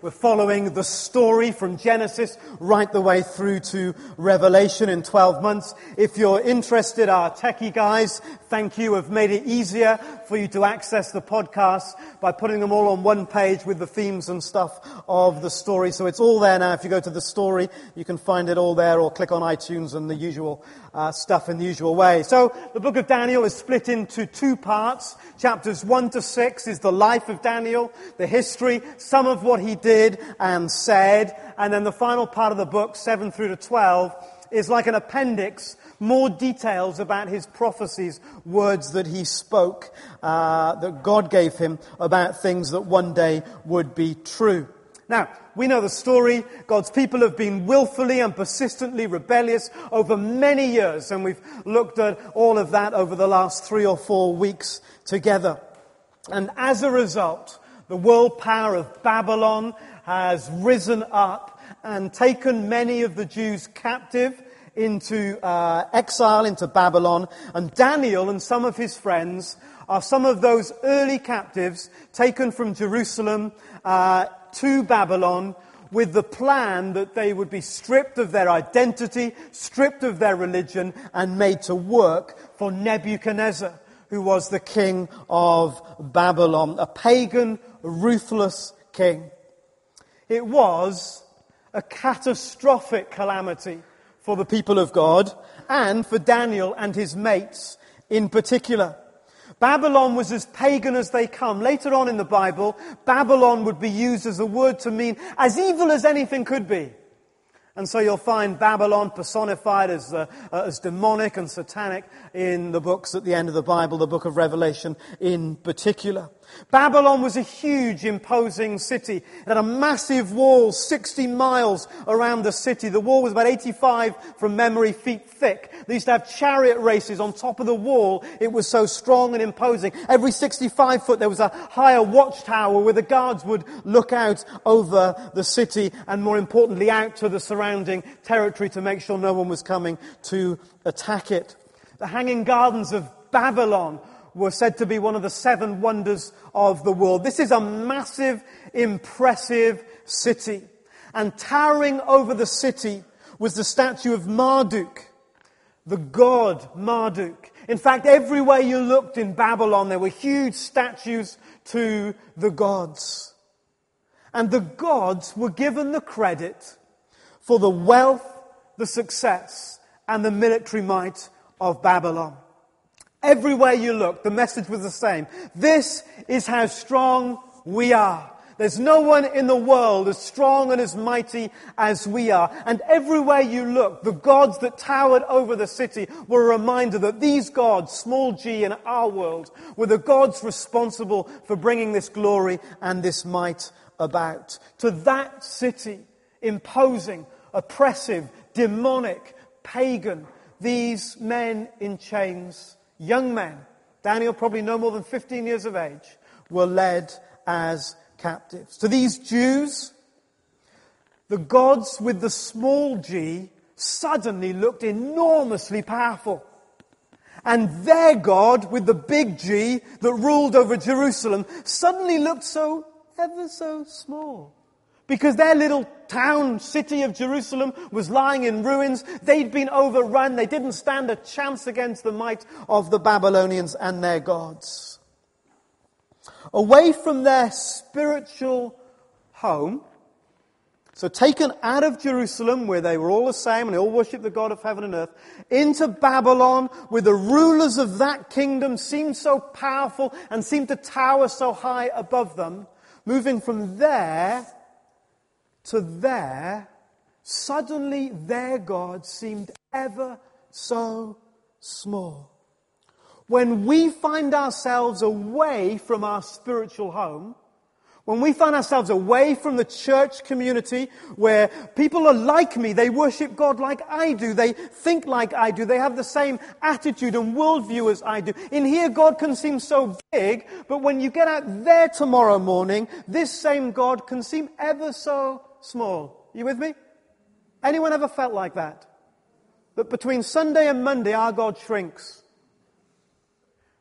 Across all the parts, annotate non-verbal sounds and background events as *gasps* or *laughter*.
We're following the story from Genesis right the way through to Revelation in 12 months. If you're interested, our techie guys, thank you, have made it easier for you to access the podcasts by putting them all on one page with the themes and stuff of the story. So it's all there now. If you go to the story, you can find it all there or click on iTunes and the usual uh, stuff in the usual way. So the book of Daniel is split into two parts. Chapters 1 to 6 is the life of Daniel, the history, some of what he did and said. And then the final part of the book, 7 through to 12, is like an appendix, more details about his prophecies, words that he spoke, uh, that God gave him about things that one day would be true. Now, we know the story. God's people have been willfully and persistently rebellious over many years, and we've looked at all of that over the last three or four weeks together. And as a result, the world power of Babylon has risen up and taken many of the Jews captive into uh, exile into Babylon. And Daniel and some of his friends are some of those early captives taken from Jerusalem uh, to Babylon with the plan that they would be stripped of their identity, stripped of their religion, and made to work for Nebuchadnezzar, who was the king of Babylon, a pagan ruthless king. It was a catastrophic calamity for the people of God and for Daniel and his mates in particular. Babylon was as pagan as they come. Later on in the Bible, Babylon would be used as a word to mean as evil as anything could be. And so you'll find Babylon personified as, uh, uh, as demonic and satanic in the books at the end of the Bible, the book of Revelation in particular. Babylon was a huge, imposing city. It had a massive wall, 60 miles around the city. The wall was about 85 from memory feet thick. They used to have chariot races on top of the wall. It was so strong and imposing. Every 65 foot there was a higher watchtower where the guards would look out over the city and more importantly out to the surrounding territory to make sure no one was coming to attack it. The hanging gardens of Babylon were said to be one of the seven wonders of the world. This is a massive, impressive city. And towering over the city was the statue of Marduk, the god Marduk. In fact, everywhere you looked in Babylon, there were huge statues to the gods. And the gods were given the credit for the wealth, the success, and the military might of Babylon. Everywhere you look, the message was the same. This is how strong we are. There's no one in the world as strong and as mighty as we are. And everywhere you look, the gods that towered over the city were a reminder that these gods, small g in our world, were the gods responsible for bringing this glory and this might about. To that city, imposing, oppressive, demonic, pagan, these men in chains, young men, Daniel probably no more than 15 years of age, were led as captives. To these Jews, the gods with the small g suddenly looked enormously powerful. And their God with the big G that ruled over Jerusalem suddenly looked so ever so small because their little town, city of Jerusalem was lying in ruins. They'd been overrun. They didn't stand a chance against the might of the Babylonians and their gods. Away from their spiritual home, so taken out of Jerusalem, where they were all the same and they all worshipped the God of heaven and earth, into Babylon, where the rulers of that kingdom seemed so powerful and seemed to tower so high above them, moving from there to there, suddenly their God seemed ever so small. When we find ourselves away from our spiritual home, when we find ourselves away from the church community where people are like me, they worship God like I do, they think like I do, they have the same attitude and worldview as I do. In here, God can seem so big, but when you get out there tomorrow morning, this same God can seem ever so small. You with me? Anyone ever felt like that? That between Sunday and Monday, our God shrinks.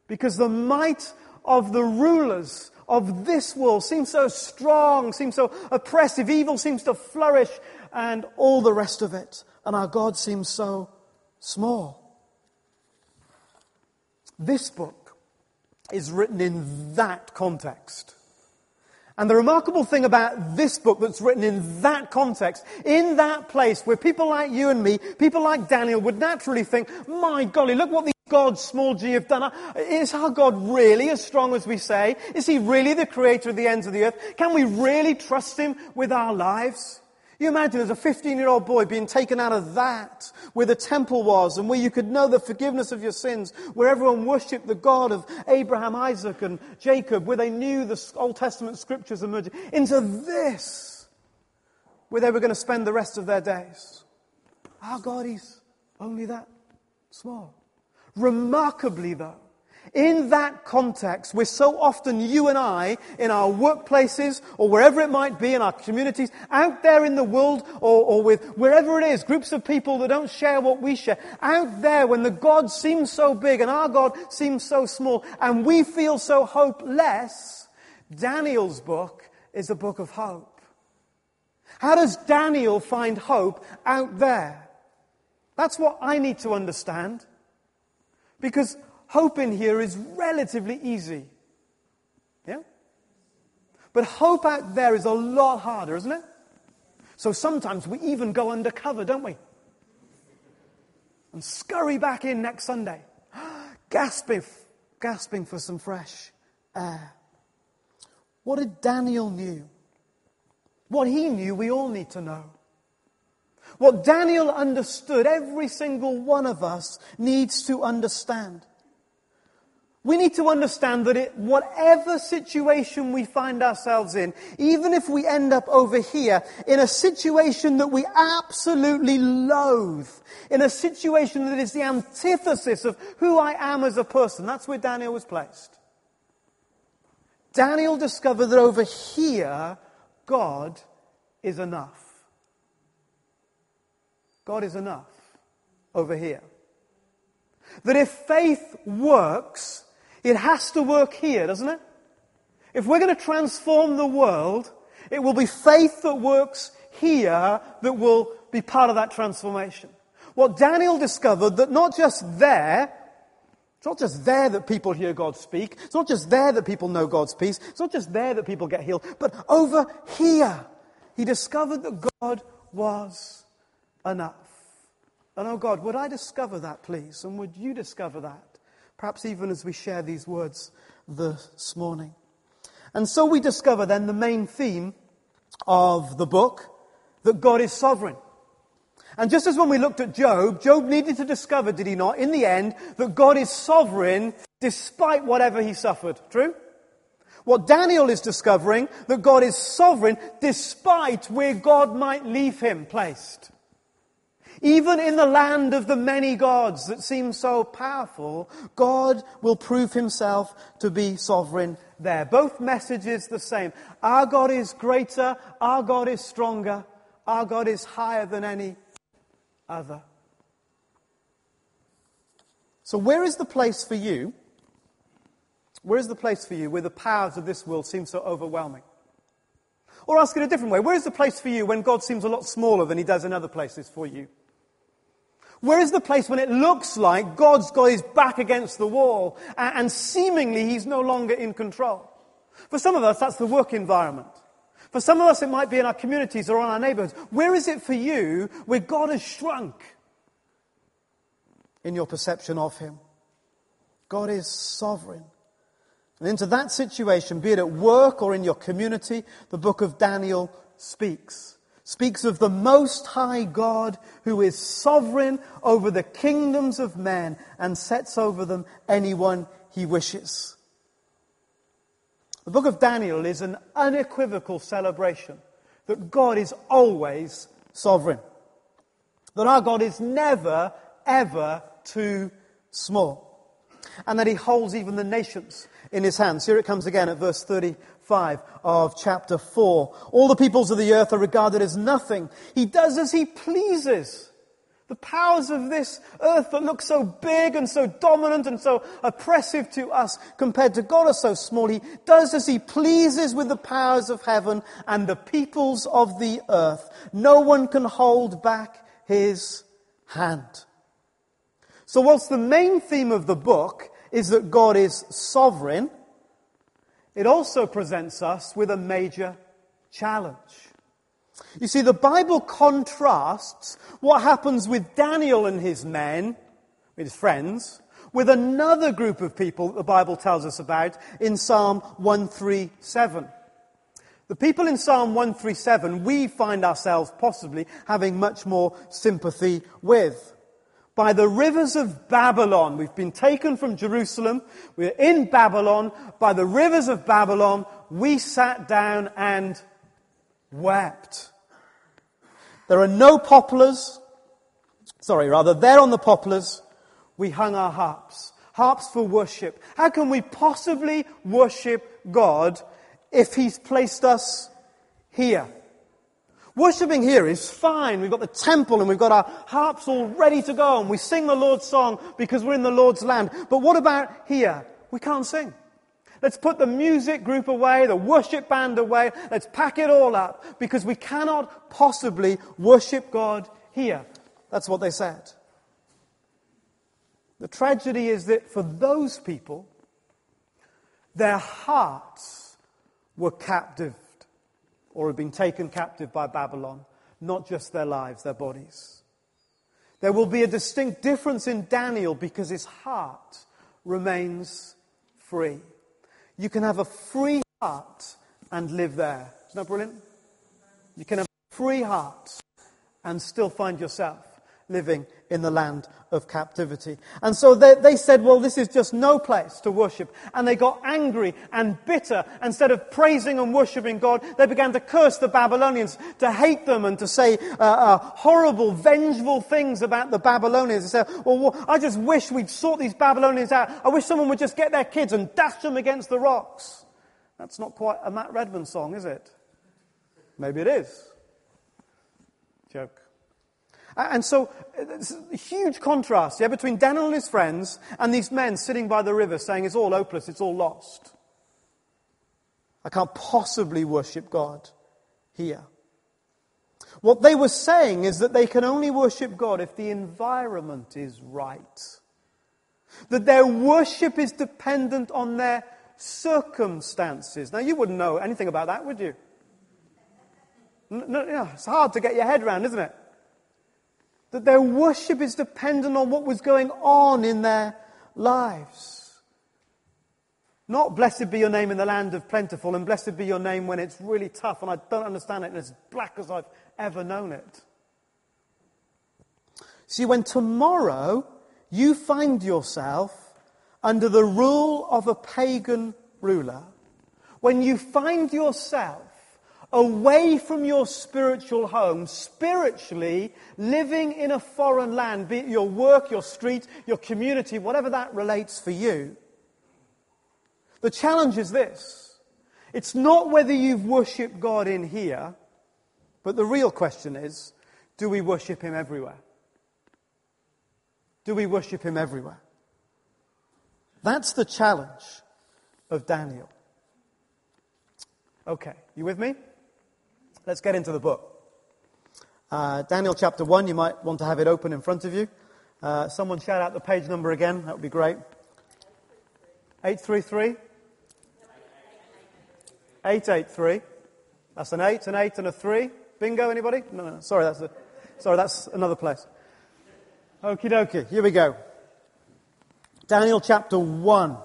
Because the might of the rulers of this world seems so strong, seems so oppressive, evil seems to flourish, and all the rest of it. And our God seems so small. This book is written in that context. And the remarkable thing about this book that's written in that context, in that place where people like you and me, people like Daniel would naturally think, my golly, look what these gods, small g, have done. Is our God really as strong as we say? Is he really the creator of the ends of the earth? Can we really trust him with our lives? You imagine as a 15 year old boy being taken out of that, where the temple was, and where you could know the forgiveness of your sins, where everyone worshipped the God of Abraham, Isaac, and Jacob, where they knew the Old Testament scriptures emerging, into this, where they were going to spend the rest of their days. Our God is only that small. Remarkably, though, in that context, we're so often, you and I, in our workplaces or wherever it might be in our communities, out there in the world or, or, with wherever it is, groups of people that don't share what we share, out there when the God seems so big and our God seems so small and we feel so hopeless, Daniel's book is a book of hope. How does Daniel find hope out there? That's what I need to understand. Because hope in here is relatively easy. Yeah? But hope out there is a lot harder, isn't it? So sometimes we even go undercover, don't we? And scurry back in next Sunday, *gasps* gasping, gasping for some fresh air. What did Daniel knew? What he knew, we all need to know. What Daniel understood, every single one of us needs to understand. We need to understand that it, whatever situation we find ourselves in, even if we end up over here in a situation that we absolutely loathe, in a situation that is the antithesis of who I am as a person, that's where Daniel was placed. Daniel discovered that over here, God is enough. God is enough over here. That if faith works, it has to work here, doesn't it? If we're going to transform the world, it will be faith that works here that will be part of that transformation. What Daniel discovered that not just there, it's not just there that people hear God speak. It's not just there that people know God's peace. It's not just there that people get healed. But over here, he discovered that God was enough. And oh God, would I discover that, please? And would you discover that? Perhaps even as we share these words this morning. And so we discover then the main theme of the book that God is sovereign. And just as when we looked at Job, Job needed to discover, did he not, in the end, that God is sovereign despite whatever he suffered. True? What Daniel is discovering, that God is sovereign despite where God might leave him placed. Even in the land of the many gods that seem so powerful, God will prove himself to be sovereign there. Both messages the same. Our God is greater, our God is stronger, our God is higher than any other. So, where is the place for you? Where is the place for you where the powers of this world seem so overwhelming? Or ask it a different way. Where is the place for you when God seems a lot smaller than he does in other places for you? Where is the place when it looks like God's got his back against the wall and seemingly he's no longer in control? For some of us, that's the work environment. For some of us, it might be in our communities or on our neighborhoods. Where is it for you where God has shrunk in your perception of him? God is sovereign. And into that situation, be it at work or in your community, the book of Daniel speaks speaks of the Most High God who is sovereign over the kingdoms of men and sets over them anyone he wishes. The book of Daniel is an unequivocal celebration that God is always sovereign. That our God is never, ever too small. And that he holds even the nations in his hands. Here it comes again at verse 35 of chapter 4. All the peoples of the earth are regarded as nothing. He does as he pleases. The powers of this earth that look so big and so dominant and so oppressive to us compared to God are so small. He does as he pleases with the powers of heaven and the peoples of the earth. No one can hold back his hand. So whilst the main theme of the book is that God is sovereign, it also presents us with a major challenge. You see, the Bible contrasts what happens with Daniel and his men, with his friends, with another group of people that the Bible tells us about in Psalm 137. The people in Psalm 137, we find ourselves possibly having much more sympathy with. By the rivers of Babylon, we've been taken from Jerusalem, we're in Babylon, by the rivers of Babylon, we sat down and wept. There are no poplars. Sorry, rather, there on the poplars, we hung our harps. Harps for worship. How can we possibly worship God if He's placed us here? Worshipping here is fine. We've got the temple and we've got our harps all ready to go and we sing the Lord's song because we're in the Lord's land. But what about here? We can't sing. Let's put the music group away, the worship band away. Let's pack it all up because we cannot possibly worship God here. That's what they said. The tragedy is that for those people, their hearts were captive or have been taken captive by Babylon, not just their lives, their bodies. There will be a distinct difference in Daniel because his heart remains free. You can have a free heart and live there. Isn't that brilliant? You can have a free heart and still find yourself living in the land of captivity. And so they, they, said, well, this is just no place to worship. And they got angry and bitter. Instead of praising and worshiping God, they began to curse the Babylonians, to hate them and to say uh, uh, horrible, vengeful things about the Babylonians. They said, well, I just wish we'd sort these Babylonians out. I wish someone would just get their kids and dash them against the rocks. That's not quite a Matt Redman song, is it? Maybe it is. Joke. And so, uh, a huge contrast, yeah, between Daniel and his friends and these men sitting by the river saying, it's all hopeless, it's all lost. I can't possibly worship God here. What they were saying is that they can only worship God if the environment is right. That their worship is dependent on their circumstances. Now, you wouldn't know anything about that, would you? No, no, it's hard to get your head around, isn't it? That their worship is dependent on what was going on in their lives. Not blessed be your name in the land of plentiful, and blessed be your name when it's really tough and I don't understand it and it's black as I've ever known it. See, when tomorrow you find yourself under the rule of a pagan ruler, when you find yourself away from your spiritual home, spiritually living in a foreign land, be it your work, your street, your community, whatever that relates for you. The challenge is this. It's not whether you've worshipped God in here, but the real question is, do we worship Him everywhere? Do we worship Him everywhere? That's the challenge of Daniel. Okay, you with me? Let's get into the book. Uh, Daniel chapter 1, you might want to have it open in front of you. Uh, someone shout out the page number again, that would be great. 833? 883. That's an 8, an 8, and a 3. Bingo, anybody? No, no. Sorry, that's, a, sorry, that's another place. Okie dokie, here we go. Daniel chapter 1.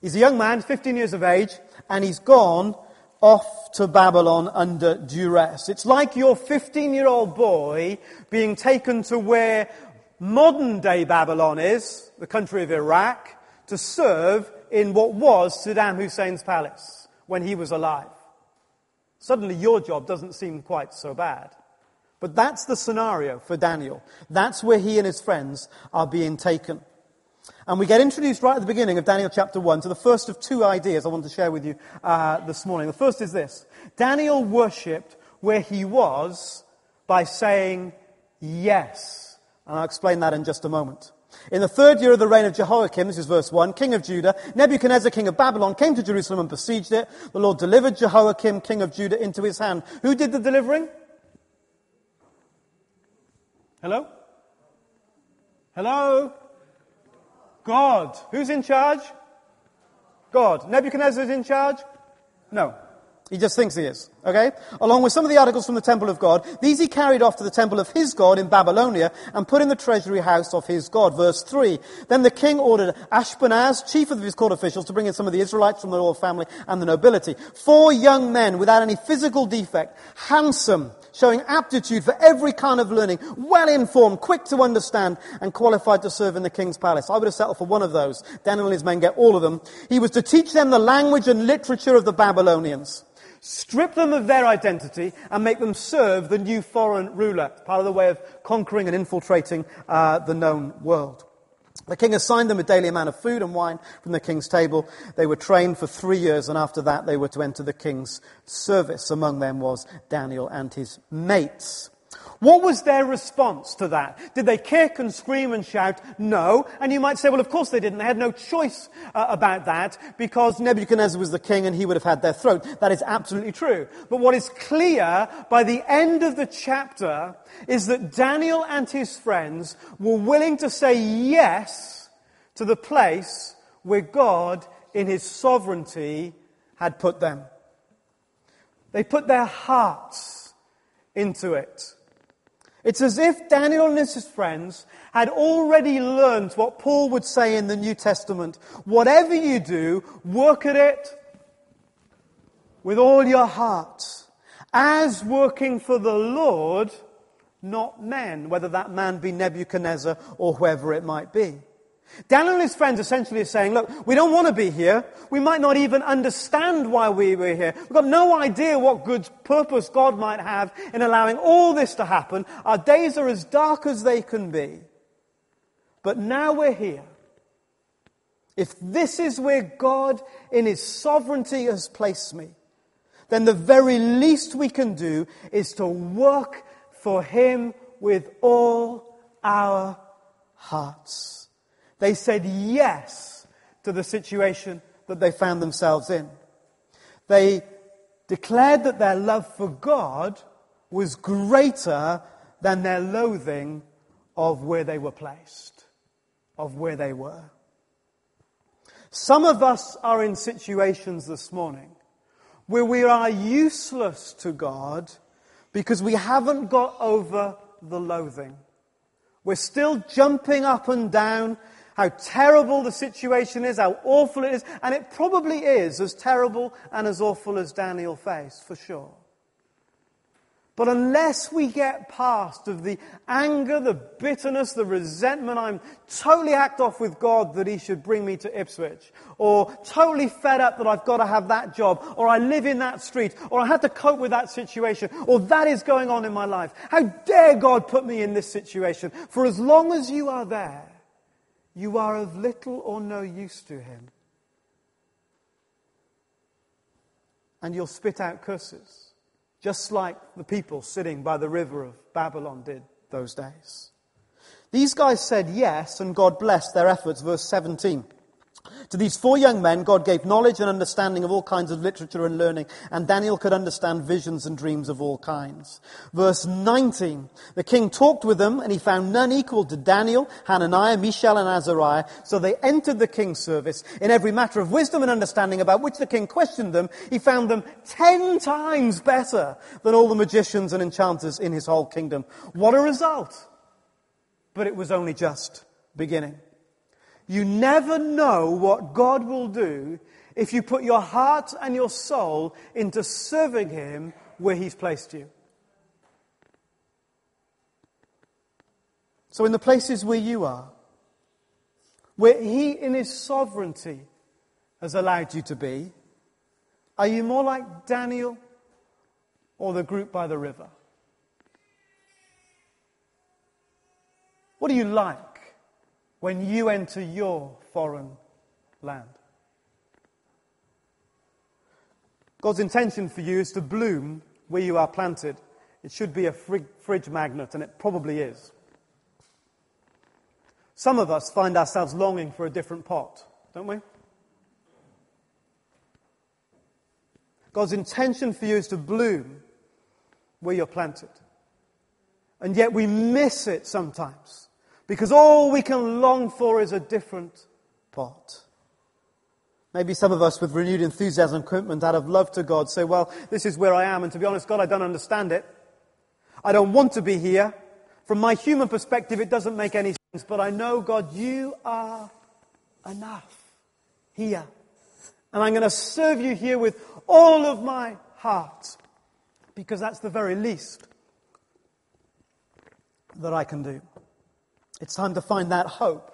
He's a young man, 15 years of age, and he's gone off to Babylon under duress. It's like your 15 year old boy being taken to where modern day Babylon is, the country of Iraq, to serve in what was Saddam Hussein's palace when he was alive. Suddenly your job doesn't seem quite so bad. But that's the scenario for Daniel. That's where he and his friends are being taken. And we get introduced right at the beginning of Daniel chapter 1 to the first of two ideas I want to share with you uh, this morning. The first is this Daniel worshipped where he was by saying yes. And I'll explain that in just a moment. In the third year of the reign of Jehoiakim, this is verse 1, king of Judah, Nebuchadnezzar, king of Babylon, came to Jerusalem and besieged it. The Lord delivered Jehoiakim, king of Judah, into his hand. Who did the delivering? Hello? Hello? God. Who's in charge? God. Nebuchadnezzar is in charge? No. He just thinks he is. Okay? Along with some of the articles from the temple of God, these he carried off to the temple of his God in Babylonia and put in the treasury house of his God. Verse 3. Then the king ordered Ashpenaz, chief of his court officials, to bring in some of the Israelites from the royal family and the nobility. Four young men without any physical defect, handsome, showing aptitude for every kind of learning, well informed, quick to understand, and qualified to serve in the king's palace. I would have settled for one of those. Daniel and his men get all of them. He was to teach them the language and literature of the Babylonians strip them of their identity, and make them serve the new foreign ruler. Part of the way of conquering and infiltrating uh, the known world. The king assigned them a daily amount of food and wine from the king's table. They were trained for three years, and after that, they were to enter the king's service. Among them was Daniel and his mates. What was their response to that? Did they kick and scream and shout? No. And you might say, well, of course they didn't. They had no choice uh, about that because Nebuchadnezzar was the king and he would have had their throat. That is absolutely true. But what is clear by the end of the chapter is that Daniel and his friends were willing to say yes to the place where God, in his sovereignty, had put them. They put their hearts into it. It's as if Daniel and his friends had already learned what Paul would say in the New Testament. Whatever you do, work at it with all your heart, as working for the Lord, not men, whether that man be Nebuchadnezzar or whoever it might be. Daniel and his friends essentially are saying, look, we don't want to be here. We might not even understand why we were here. We've got no idea what good purpose God might have in allowing all this to happen. Our days are as dark as they can be. But now we're here. If this is where God in his sovereignty has placed me, then the very least we can do is to work for him with all our hearts. They said yes to the situation that they found themselves in. They declared that their love for God was greater than their loathing of where they were placed, of where they were. Some of us are in situations this morning where we are useless to God because we haven't got over the loathing. We're still jumping up and down how terrible the situation is, how awful it is, and it probably is as terrible and as awful as Daniel faced, for sure. But unless we get past of the anger, the bitterness, the resentment, I'm totally hacked off with God that He should bring me to Ipswich, or totally fed up that I've got to have that job, or I live in that street, or I had to cope with that situation, or that is going on in my life. How dare God put me in this situation? For as long as you are there, you are of little or no use to him. And you'll spit out curses, just like the people sitting by the river of Babylon did those days. These guys said yes, and God blessed their efforts. Verse 17. To these four young men, God gave knowledge and understanding of all kinds of literature and learning, and Daniel could understand visions and dreams of all kinds. Verse 19. The king talked with them, and he found none equal to Daniel, Hananiah, Mishael, and Azariah. So they entered the king's service. In every matter of wisdom and understanding about which the king questioned them, he found them ten times better than all the magicians and enchanters in his whole kingdom. What a result! But it was only just beginning. You never know what God will do if you put your heart and your soul into serving Him where He's placed you. So, in the places where you are, where He in His sovereignty has allowed you to be, are you more like Daniel or the group by the river? What do you like? When you enter your foreign land. God's intention for you is to bloom where you are planted. It should be a fridge magnet, and it probably is. Some of us find ourselves longing for a different pot, don't we? God's intention for you is to bloom where you're planted. And yet we miss it sometimes because all we can long for is a different pot. Maybe some of us with renewed enthusiasm commitment out of love to God say, well, this is where I am, and to be honest, God, I don't understand it. I don't want to be here. From my human perspective, it doesn't make any sense, but I know, God, you are enough here. And I'm going to serve you here with all of my heart, because that's the very least that I can do. It's time to find that hope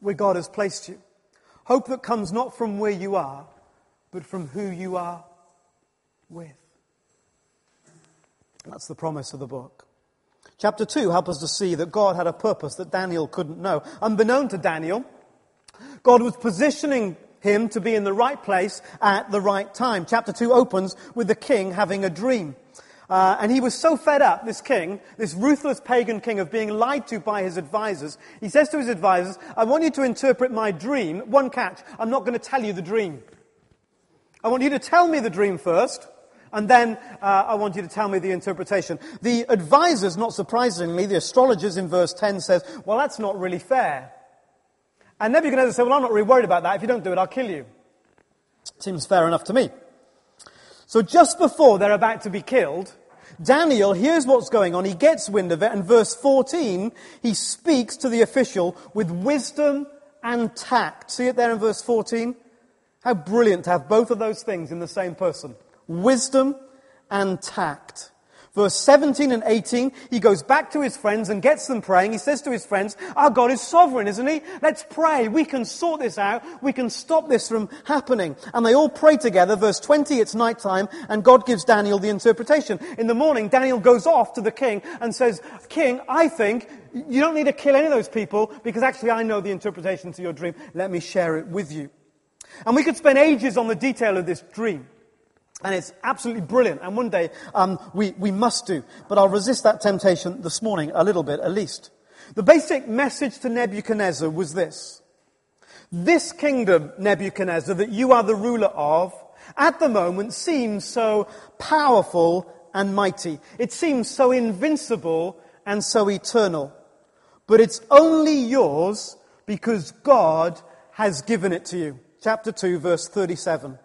where God has placed you. Hope that comes not from where you are, but from who you are with. That's the promise of the book. Chapter 2 helps us to see that God had a purpose that Daniel couldn't know. Unbeknown to Daniel, God was positioning him to be in the right place at the right time. Chapter 2 opens with the king having a dream. Uh, and he was so fed up, this king, this ruthless pagan king, of being lied to by his advisors. He says to his advisors, I want you to interpret my dream. One catch, I'm not going to tell you the dream. I want you to tell me the dream first, and then uh, I want you to tell me the interpretation. The advisors, not surprisingly, the astrologers in verse 10 says, well, that's not really fair. And Nebuchadnezzar said, well, I'm not really worried about that. If you don't do it, I'll kill you. Seems fair enough to me. So just before they're about to be killed, Daniel hears what's going on. He gets wind of it. And verse 14, he speaks to the official with wisdom and tact. See it there in verse 14? How brilliant to have both of those things in the same person. Wisdom and tact. Verse 17 and 18, he goes back to his friends and gets them praying. He says to his friends, Our God is sovereign, isn't he? Let's pray. We can sort this out. We can stop this from happening. And they all pray together. Verse 20, it's night time, and God gives Daniel the interpretation. In the morning, Daniel goes off to the king and says, King, I think you don't need to kill any of those people because actually I know the interpretation to your dream. Let me share it with you. And we could spend ages on the detail of this dream. And it's absolutely brilliant. And one day um, we, we must do. But I'll resist that temptation this morning a little bit at least. The basic message to Nebuchadnezzar was this. This kingdom, Nebuchadnezzar, that you are the ruler of, at the moment seems so powerful and mighty. It seems so invincible and so eternal. But it's only yours because God has given it to you. Chapter 2, verse 37.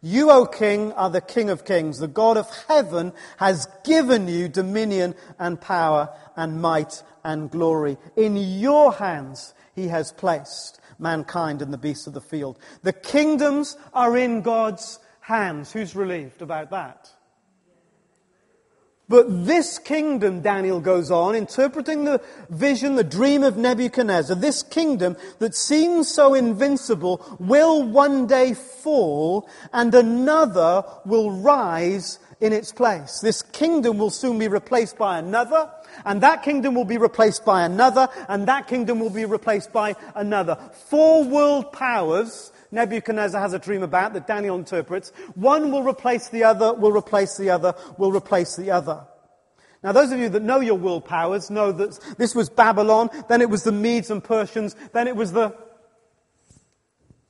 You, O King, are the King of kings. The God of heaven has given you dominion and power and might and glory. In your hands he has placed mankind and the beasts of the field. The kingdoms are in God's hands. Who's relieved about that? But this kingdom, Daniel goes on, interpreting the vision, the dream of Nebuchadnezzar, this kingdom that seems so invincible will one day fall and another will rise in its place. This kingdom will soon be replaced by another, and that kingdom will be replaced by another, and that kingdom will be replaced by another. Four world powers Nebuchadnezzar has a dream about that Daniel interprets. One will replace the other, will replace the other, will replace the other. Now, those of you that know your world powers know that this was Babylon, then it was the Medes and Persians, then it was the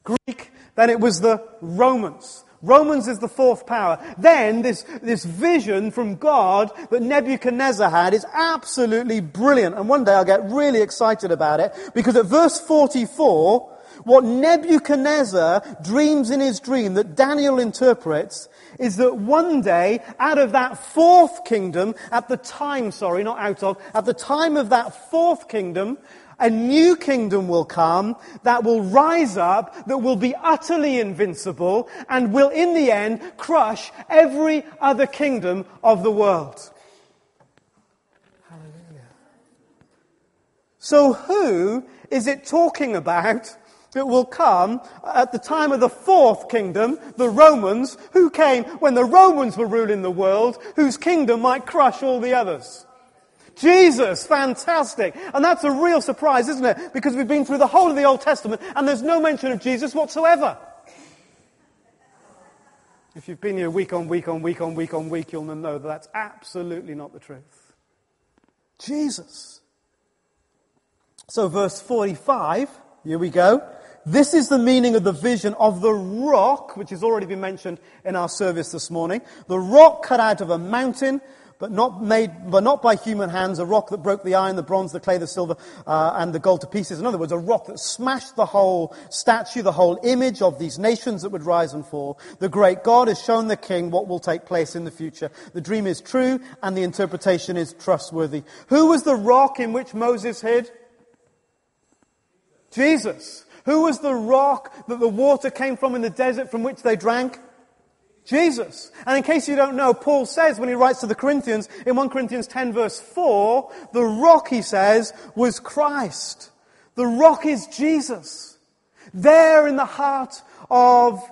Greek, then it was the Romans. Romans is the fourth power. Then this, this vision from God that Nebuchadnezzar had is absolutely brilliant. And one day I'll get really excited about it because at verse 44, what Nebuchadnezzar dreams in his dream that Daniel interprets is that one day, out of that fourth kingdom, at the time, sorry, not out of, at the time of that fourth kingdom, a new kingdom will come that will rise up, that will be utterly invincible, and will in the end crush every other kingdom of the world. Hallelujah. So who is it talking about that will come at the time of the fourth kingdom, the Romans, who came when the Romans were ruling the world, whose kingdom might crush all the others. Jesus, fantastic. And that's a real surprise, isn't it? Because we've been through the whole of the Old Testament and there's no mention of Jesus whatsoever. If you've been here week on week on week on week on week, you'll know that that's absolutely not the truth. Jesus. So, verse 45, here we go. This is the meaning of the vision of the rock, which has already been mentioned in our service this morning. The rock cut out of a mountain but not made, but not by human hands, a rock that broke the iron, the bronze, the clay, the silver, uh, and the gold to pieces. In other words, a rock that smashed the whole statue, the whole image of these nations that would rise and fall. The great God has shown the king what will take place in the future. The dream is true, and the interpretation is trustworthy. Who was the rock in which Moses hid? Jesus. Who was the rock that the water came from in the desert from which they drank? Jesus. And in case you don't know, Paul says when he writes to the Corinthians, in 1 Corinthians 10 verse 4, the rock, he says, was Christ. The rock is Jesus. There in the heart of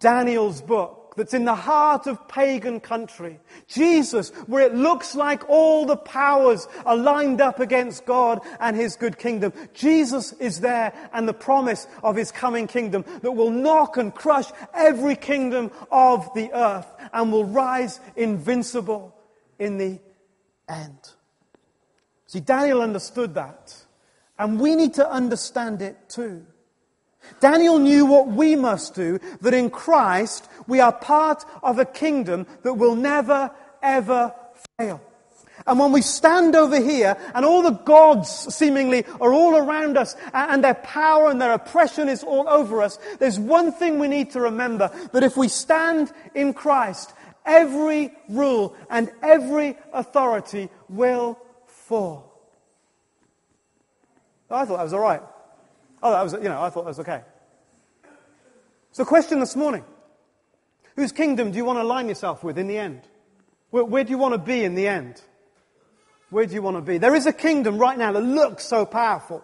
Daniel's book that's in the heart of pagan country. Jesus, where it looks like all the powers are lined up against God and His good kingdom. Jesus is there and the promise of His coming kingdom that will knock and crush every kingdom of the earth and will rise invincible in the end. See, Daniel understood that. And we need to understand it too. Daniel knew what we must do, that in Christ we are part of a kingdom that will never, ever fail. And when we stand over here and all the gods seemingly are all around us and their power and their oppression is all over us, there's one thing we need to remember that if we stand in Christ, every rule and every authority will fall. I thought that was all right. Oh, that was, you know, I thought that was okay. So, question this morning Whose kingdom do you want to align yourself with in the end? Where, where do you want to be in the end? Where do you want to be? There is a kingdom right now that looks so powerful.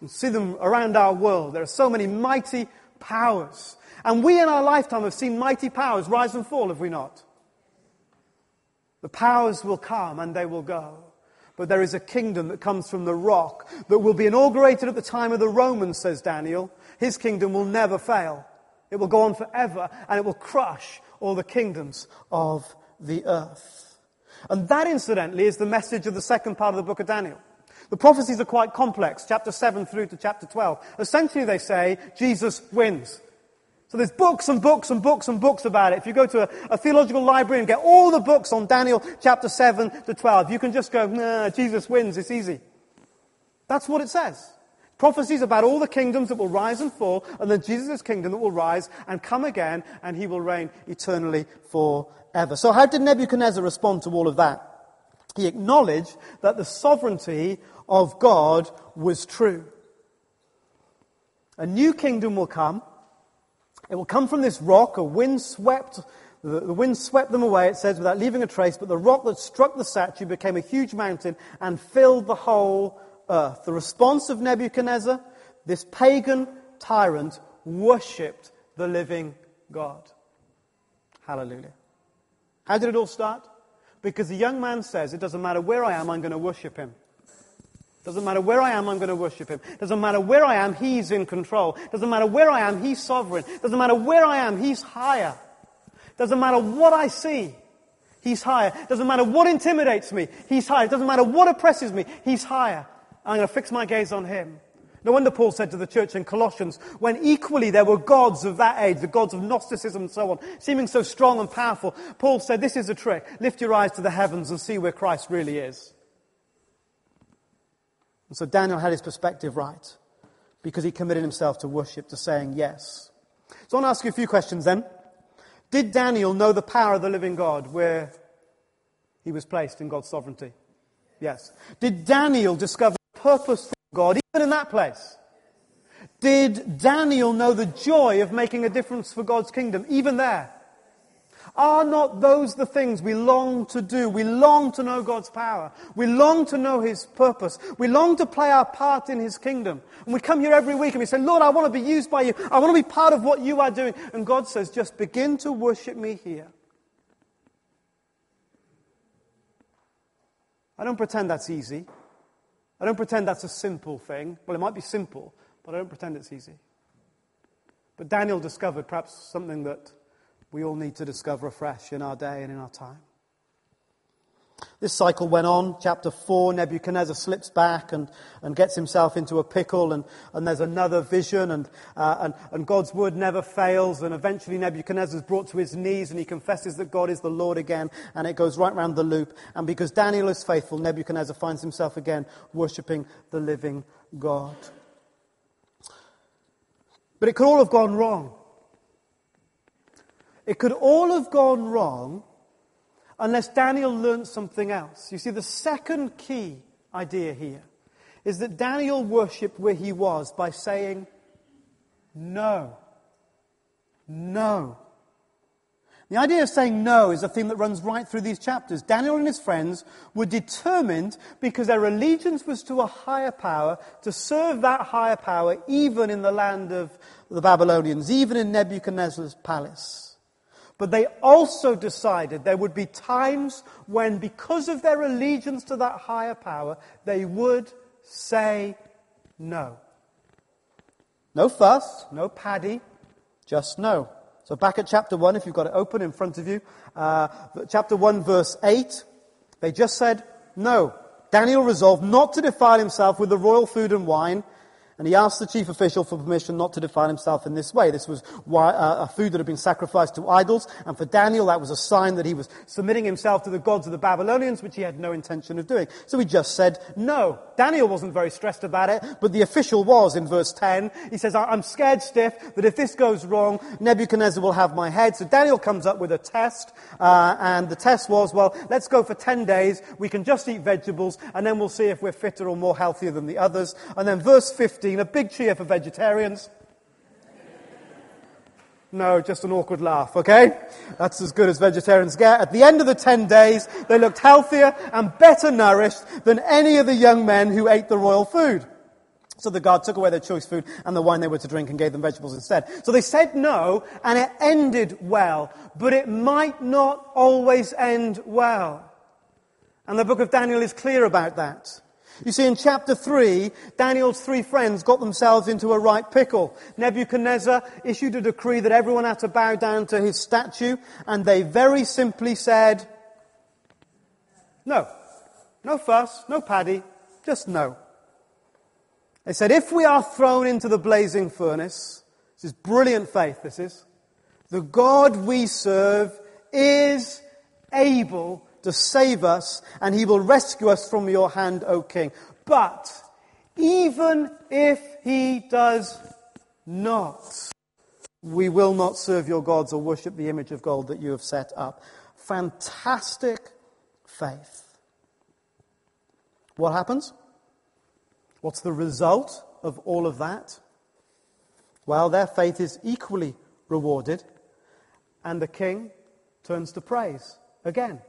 You see them around our world. There are so many mighty powers. And we in our lifetime have seen mighty powers rise and fall, have we not? The powers will come and they will go. But there is a kingdom that comes from the rock that will be inaugurated at the time of the Romans, says Daniel. His kingdom will never fail. It will go on forever and it will crush all the kingdoms of the earth. And that, incidentally, is the message of the second part of the book of Daniel. The prophecies are quite complex, chapter 7 through to chapter 12. Essentially, they say Jesus wins. So there's books and books and books and books about it. If you go to a, a, theological library and get all the books on Daniel chapter 7 to 12, you can just go, nah, Jesus wins, it's easy. That's what it says. Prophecies about all the kingdoms that will rise and fall, and then Jesus' kingdom that will rise and come again, and he will reign eternally forever. So how did Nebuchadnezzar respond to all of that? He acknowledged that the sovereignty of God was true. A new kingdom will come, it will come from this rock, a wind swept, the, the wind swept them away, it says, without leaving a trace, but the rock that struck the statue became a huge mountain and filled the whole earth. The response of Nebuchadnezzar, this pagan tyrant, worshipped the living God. Hallelujah. How did it all start? Because the young man says, It doesn't matter where I am, I'm going to worship him. Doesn't matter where I am, I'm going to worship him. Doesn't matter where I am, he's in control. Doesn't matter where I am, he's sovereign. Doesn't matter where I am, he's higher. Doesn't matter what I see, he's higher. Doesn't matter what intimidates me, he's higher. Doesn't matter what oppresses me, he's higher. I'm going to fix my gaze on him. No wonder Paul said to the church in Colossians, when equally there were gods of that age, the gods of Gnosticism and so on, seeming so strong and powerful, Paul said, this is a trick. Lift your eyes to the heavens and see where Christ really is. And so Daniel had his perspective right because he committed himself to worship, to saying yes. So I want to ask you a few questions then. Did Daniel know the power of the living God where he was placed in God's sovereignty? Yes. Did Daniel discover purpose for God even in that place? Did Daniel know the joy of making a difference for God's kingdom even there? Are not those the things we long to do? We long to know God's power. We long to know His purpose. We long to play our part in His kingdom. And we come here every week and we say, Lord, I want to be used by you. I want to be part of what you are doing. And God says, just begin to worship me here. I don't pretend that's easy. I don't pretend that's a simple thing. Well, it might be simple, but I don't pretend it's easy. But Daniel discovered perhaps something that we all need to discover afresh in our day and in our time. This cycle went on. Chapter 4, Nebuchadnezzar slips back and, and gets himself into a pickle, and, and there's another vision, and, uh, and, and God's word never fails. And eventually, Nebuchadnezzar is brought to his knees, and he confesses that God is the Lord again, and it goes right round the loop. And because Daniel is faithful, Nebuchadnezzar finds himself again worshipping the living God. But it could all have gone wrong. It could all have gone wrong unless Daniel learned something else. You see, the second key idea here is that Daniel worshipped where he was by saying, No. No. The idea of saying no is a theme that runs right through these chapters. Daniel and his friends were determined, because their allegiance was to a higher power, to serve that higher power even in the land of the Babylonians, even in Nebuchadnezzar's palace. But they also decided there would be times when, because of their allegiance to that higher power, they would say no. No fuss, no paddy, just no. So back at chapter 1, if you've got it open in front of you, uh, chapter 1, verse 8, they just said no. Daniel resolved not to defile himself with the royal food and wine and he asked the chief official for permission not to defile himself in this way. This was uh, a food that had been sacrificed to idols, and for Daniel that was a sign that he was submitting himself to the gods of the Babylonians, which he had no intention of doing. So he just said no. Daniel wasn't very stressed about it, but the official was in verse 10. He says, I'm scared stiff that if this goes wrong, Nebuchadnezzar will have my head. So Daniel comes up with a test, uh, and the test was, well, let's go for 10 days. We can just eat vegetables, and then we'll see if we're fitter or more healthier than the others. And then verse 15, 15, a big cheer for vegetarians. No, just an awkward laugh, okay? That's as good as vegetarians get. At the end of the 10 days, they looked healthier and better nourished than any of the young men who ate the royal food. So the guard took away their choice food and the wine they were to drink and gave them vegetables instead. So they said no, and it ended well. But it might not always end well. And the book of Daniel is clear about that. You see, in chapter 3, Daniel's three friends got themselves into a right pickle. Nebuchadnezzar issued a decree that everyone had to bow down to his statue, and they very simply said, no. No fuss, no paddy, just no. They said, if we are thrown into the blazing furnace, this is brilliant faith, this is, the God we serve is able to save us, and he will rescue us from your hand, O king. But even if he does not, we will not serve your gods or worship the image of gold that you have set up. Fantastic faith. What happens? What's the result of all of that? Well, their faith is equally rewarded, and the king turns to praise again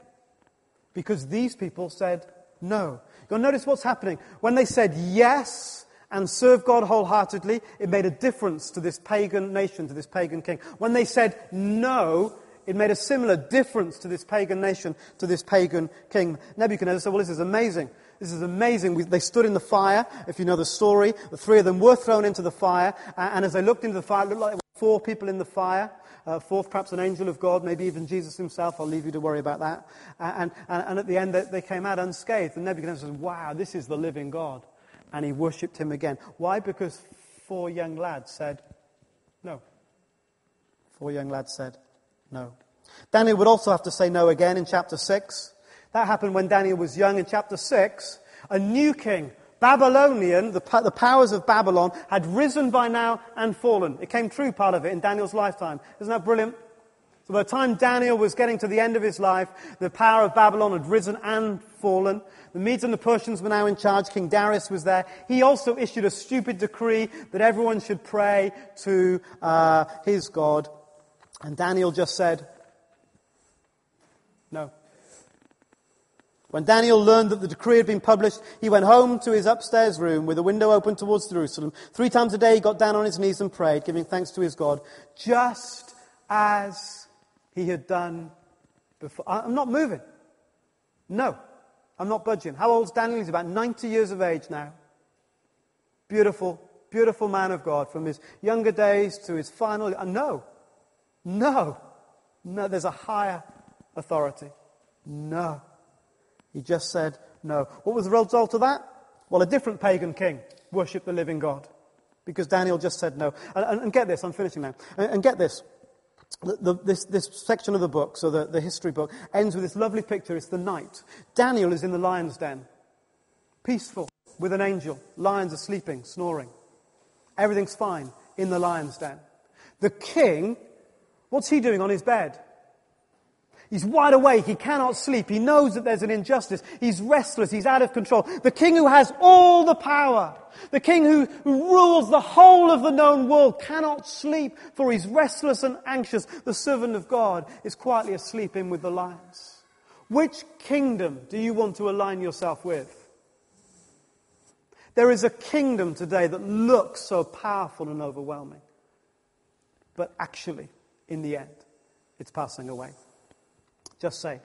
because these people said no. You'll notice what's happening. When they said yes and serve God wholeheartedly, it made a difference to this pagan nation, to this pagan king. When they said no, it made a similar difference to this pagan nation, to this pagan king. Nebuchadnezzar said, Well, this is amazing. This is amazing. We, they stood in the fire, if you know the story. The three of them were thrown into the fire, and as they looked into the fire, it looked like there were four people in the fire uh, fourth, perhaps an angel of God, maybe even Jesus himself. I'll leave you to worry about that. And, and, and at the end, they came out unscathed. And Nebuchadnezzar says, Wow, this is the living God. And he worshipped him again. Why? Because four young lads said, No. Four young lads said, No. Daniel would also have to say no again in chapter 6. That happened when Daniel was young. In chapter 6, a new king Babylonian, the, the powers of Babylon, had risen by now and fallen. It came true, part of it, in Daniel's lifetime. Isn't that brilliant? So by the time Daniel was getting to the end of his life, the power of Babylon had risen and fallen. The Medes and the Persians were now in charge. King Darius was there. He also issued a stupid decree that everyone should pray to uh, his God. And Daniel just said, no. When Daniel learned that the decree had been published, he went home to his upstairs room with a window open towards Jerusalem. Three times a day he got down on his knees and prayed, giving thanks to his God, just as he had done before. I'm not moving. No, I'm not budging. How old's Daniel? He's about 90 years of age now. Beautiful, beautiful man of God from his younger days to his final. Uh, no, no. No, there's a higher authority. No. He just said no. What was the result of that? Well, a different pagan king worshipped the living God because Daniel just said no. And, and, and get this, I'm finishing now. And, and get this. The, the, this, this, section of the book, so the, the history book, ends with this lovely picture. It's the night. Daniel is in the lion's den, peaceful, with an angel. Lions are sleeping, snoring. Everything's fine in the lion's den. The king, what's he doing on his bed? He's wide awake. He cannot sleep. He knows that there's an injustice. He's restless. He's out of control. The king who has all the power, the king who, who rules the whole of the known world cannot sleep for he's restless and anxious. The servant of God is quietly asleep in with the lions. Which kingdom do you want to align yourself with? There is a kingdom today that looks so powerful and overwhelming. But actually, in the end, it's passing away. Just say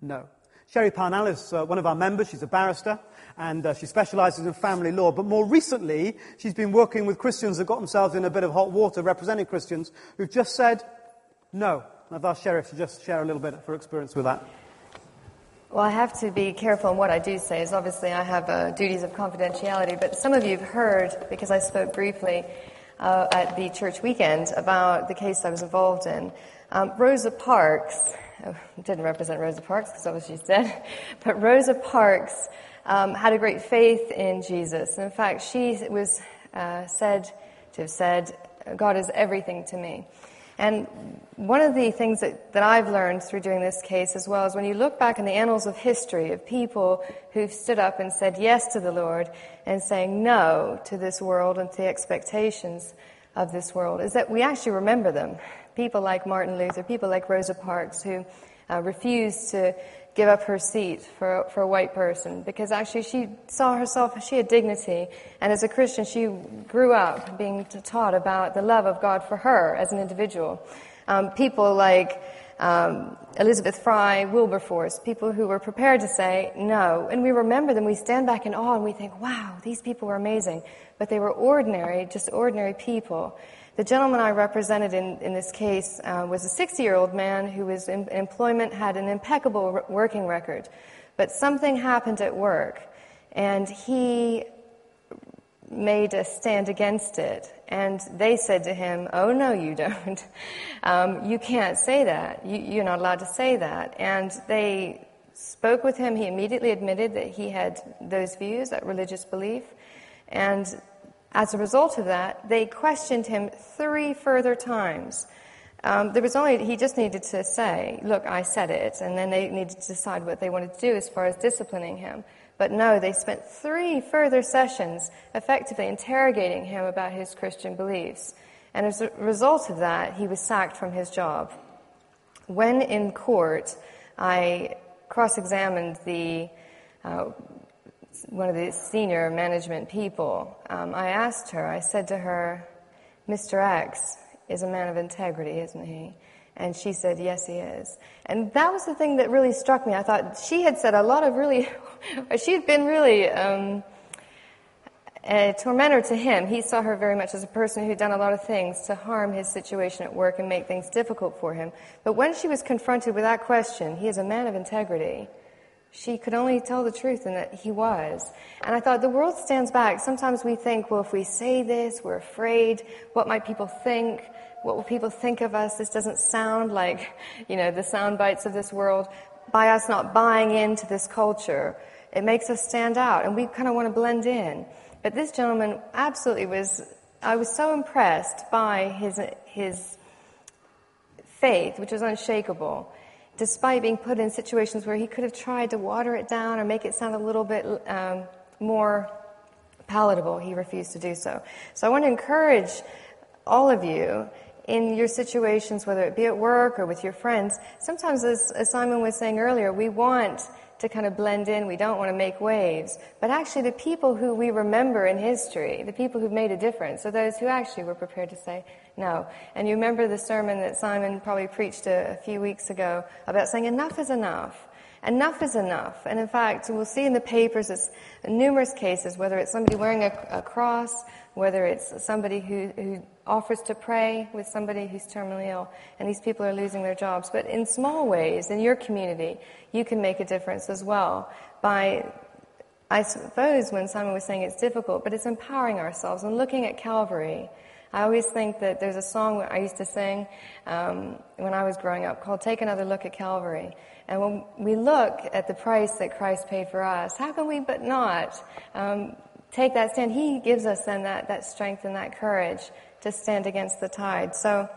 no. Sherry Parnell is uh, one of our members. She's a barrister and uh, she specializes in family law. But more recently, she's been working with Christians that got themselves in a bit of hot water, representing Christians who've just said no. I've asked Sherry to just share a little bit of her experience with that. Well, I have to be careful in what I do say, as obviously I have uh, duties of confidentiality. But some of you have heard, because I spoke briefly uh, at the church weekend about the case I was involved in. Um, Rosa Parks *laughs* didn't represent Rosa Parks because that was she's *laughs* dead, but Rosa Parks um, had a great faith in Jesus. And In fact, she was uh, said to have said, "God is everything to me." And one of the things that, that I've learned through doing this case as well is when you look back in the annals of history of people who've stood up and said yes to the Lord and saying no to this world and to the expectations of this world, is that we actually remember them people like Martin Luther, people like Rosa Parks, who uh, refused to give up her seat for, for a white person because actually she saw herself, she had dignity. And as a Christian, she grew up being taught about the love of God for her as an individual. Um, people like um, Elizabeth Fry, Wilberforce, people who were prepared to say no. And we remember them, we stand back in awe and we think, wow, these people were amazing. But they were ordinary, just ordinary people. The gentleman I represented in, in this case uh, was a 60 year old man who was in employment, had an impeccable working record. But something happened at work, and he made a stand against it. And they said to him, Oh, no, you don't. *laughs* Um, you can't say that. You, you're not allowed to say that. And they spoke with him. He immediately admitted that he had those views, that religious belief. And as a result of that, they questioned him three further times. Um, there was only, he just needed to say, look, I said it, and then they needed to decide what they wanted to do as far as disciplining him. But no, they spent three further sessions effectively interrogating him about his Christian beliefs. And as a result of that, he was sacked from his job. When in court, I cross examined the uh, one of the senior management people, um, I asked her, I said to her, Mr. X is a man of integrity, isn't he? And she said, yes, he is. And that was the thing that really struck me. I thought she had said a lot of really, *laughs* she had been really um, a tormentor to him. He saw her very much as a person who'd done a lot of things to harm his situation at work and make things difficult for him. But when she was confronted with that question, he is a man of integrity she could only tell the truth and that he was. And I thought the world stands back. Sometimes we think, well, if we say this, we're afraid. What might people think? What will people think of us? This doesn't sound like, you know, the sound bites of this world. By us not buying into this culture, it makes us stand out and we kind of want to blend in. But this gentleman absolutely was, I was so impressed by his, his faith, which was unshakable despite being put in situations where he could have tried to water it down or make it sound a little bit um, more palatable, he refused to do so. So I want to encourage all of you in your situations, whether it be at work or with your friends. Sometimes, as, as Simon was saying earlier, we want to kind of blend in. We don't want to make waves. But actually, the people who we remember in history, the people who've made a difference, are those who actually were prepared to say no. And you remember the sermon that Simon probably preached a, a few weeks ago about saying enough is enough. enough is enough. And in fact, we'll see in the papers it's numerous cases, whether it's somebody wearing a, a cross, whether it's somebody who, who offers to pray with somebody who's terminally ill, and these people are losing their jobs. But in small ways, in your community, you can make a difference as well by I suppose when Simon was saying it's difficult, but it's empowering ourselves and looking at Calvary. I always think that there's a song I used to sing um, when I was growing up called Take Another Look at Calvary. And when we look at the price that Christ paid for us, how can we but not um, take that stand? He gives us then that, that strength and that courage to stand against the tide. So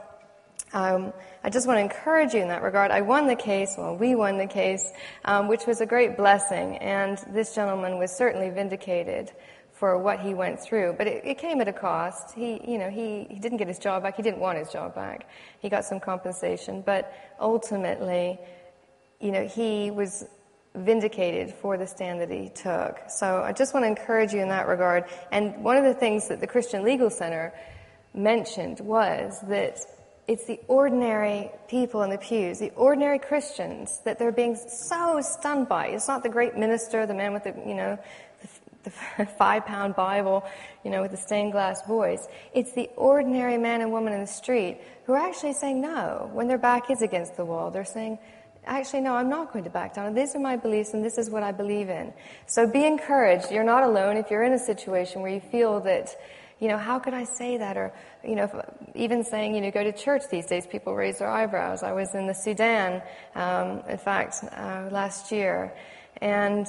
um, I just want to encourage you in that regard. I won the case, well, we won the case, um, which was a great blessing, and this gentleman was certainly vindicated for what he went through. But it, it came at a cost. He, you know, he, he didn't get his job back. He didn't want his job back. He got some compensation, but ultimately, you know, he was vindicated for the stand that he took. So I just want to encourage you in that regard. And one of the things that the Christian Legal Center mentioned was that it's the ordinary people in the pews, the ordinary Christians that they're being so stunned by. It's not the great minister, the man with the, you know, the, *laughs* five pound Bible, you know, with the stained glass voice. It's the ordinary man and woman in the street who are actually saying no when their back is against the wall. They're saying, actually, no, I'm not going to back down. These are my beliefs and this is what I believe in. So be encouraged. You're not alone if you're in a situation where you feel that, you know, how could I say that? Or, you know, even saying, you know, go to church these days, people raise their eyebrows. I was in the Sudan, um, in fact, uh, last year, and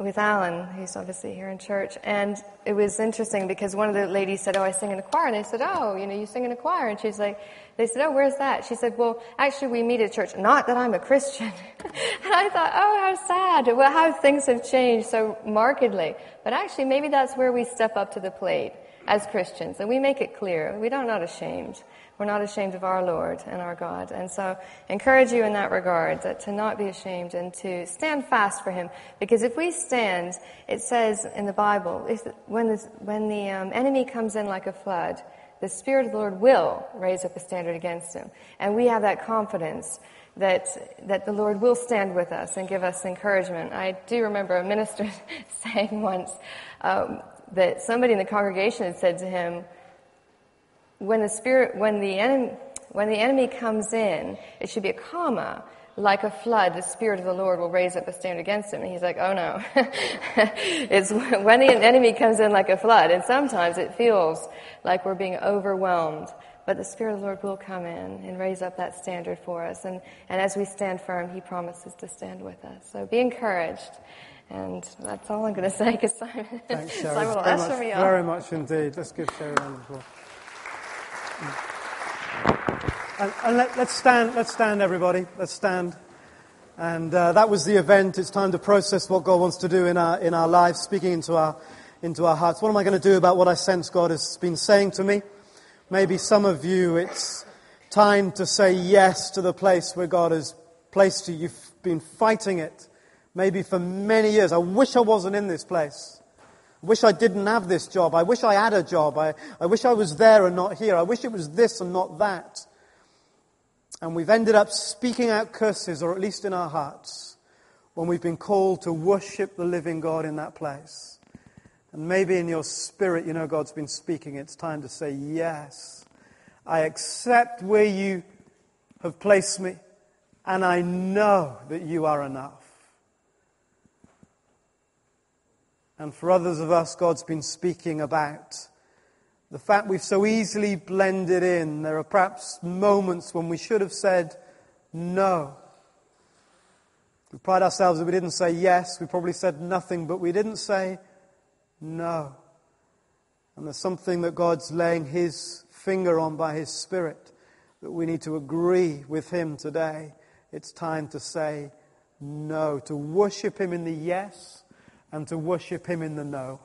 with Alan, who's obviously here in church, and it was interesting because one of the ladies said, "Oh, I sing in a choir," and I said, "Oh, you know, you sing in a choir," and she's like, "They said, oh, where's that?" She said, "Well, actually, we meet at church. Not that I'm a Christian." *laughs* and I thought, "Oh, how sad! Well, how things have changed so markedly." But actually, maybe that's where we step up to the plate as Christians, and we make it clear we are not ashamed. We're not ashamed of our Lord and our God. And so, encourage you in that regard that to not be ashamed and to stand fast for Him. Because if we stand, it says in the Bible, if, when, this, when the um, enemy comes in like a flood, the Spirit of the Lord will raise up a standard against him. And we have that confidence that, that the Lord will stand with us and give us encouragement. I do remember a minister *laughs* saying once um, that somebody in the congregation had said to him, when the spirit, when the enemy, when the enemy comes in, it should be a comma. Like a flood, the Spirit of the Lord will raise up a standard against him. And he's like, oh no. *laughs* it's *laughs* when the enemy comes in like a flood. And sometimes it feels like we're being overwhelmed. But the Spirit of the Lord will come in and raise up that standard for us. And, and as we stand firm, He promises to stand with us. So be encouraged. And that's all I'm going *laughs* to say because Simon, Thanks, Simon will very usher much, me Very much indeed. Let's give Sherry a round of applause. And, and let, us stand, let's stand, everybody. Let's stand. And uh, that was the event. It's time to process what God wants to do in our, in our lives, speaking into our, into our hearts. What am I going to do about what I sense God has been saying to me? Maybe some of you, it's time to say yes to the place where God has placed you. You've been fighting it, maybe for many years. I wish I wasn't in this place. I wish I didn't have this job. I wish I had a job. I, I wish I was there and not here. I wish it was this and not that. And we've ended up speaking out curses, or at least in our hearts, when we've been called to worship the living God in that place. And maybe in your spirit, you know God's been speaking. It's time to say, Yes, I accept where you have placed me, and I know that you are enough. And for others of us, God's been speaking about the fact we've so easily blended in. There are perhaps moments when we should have said no. We pride ourselves that we didn't say yes. We probably said nothing, but we didn't say no. And there's something that God's laying His finger on by His Spirit that we need to agree with Him today. It's time to say no, to worship Him in the yes and to worship Him in the no.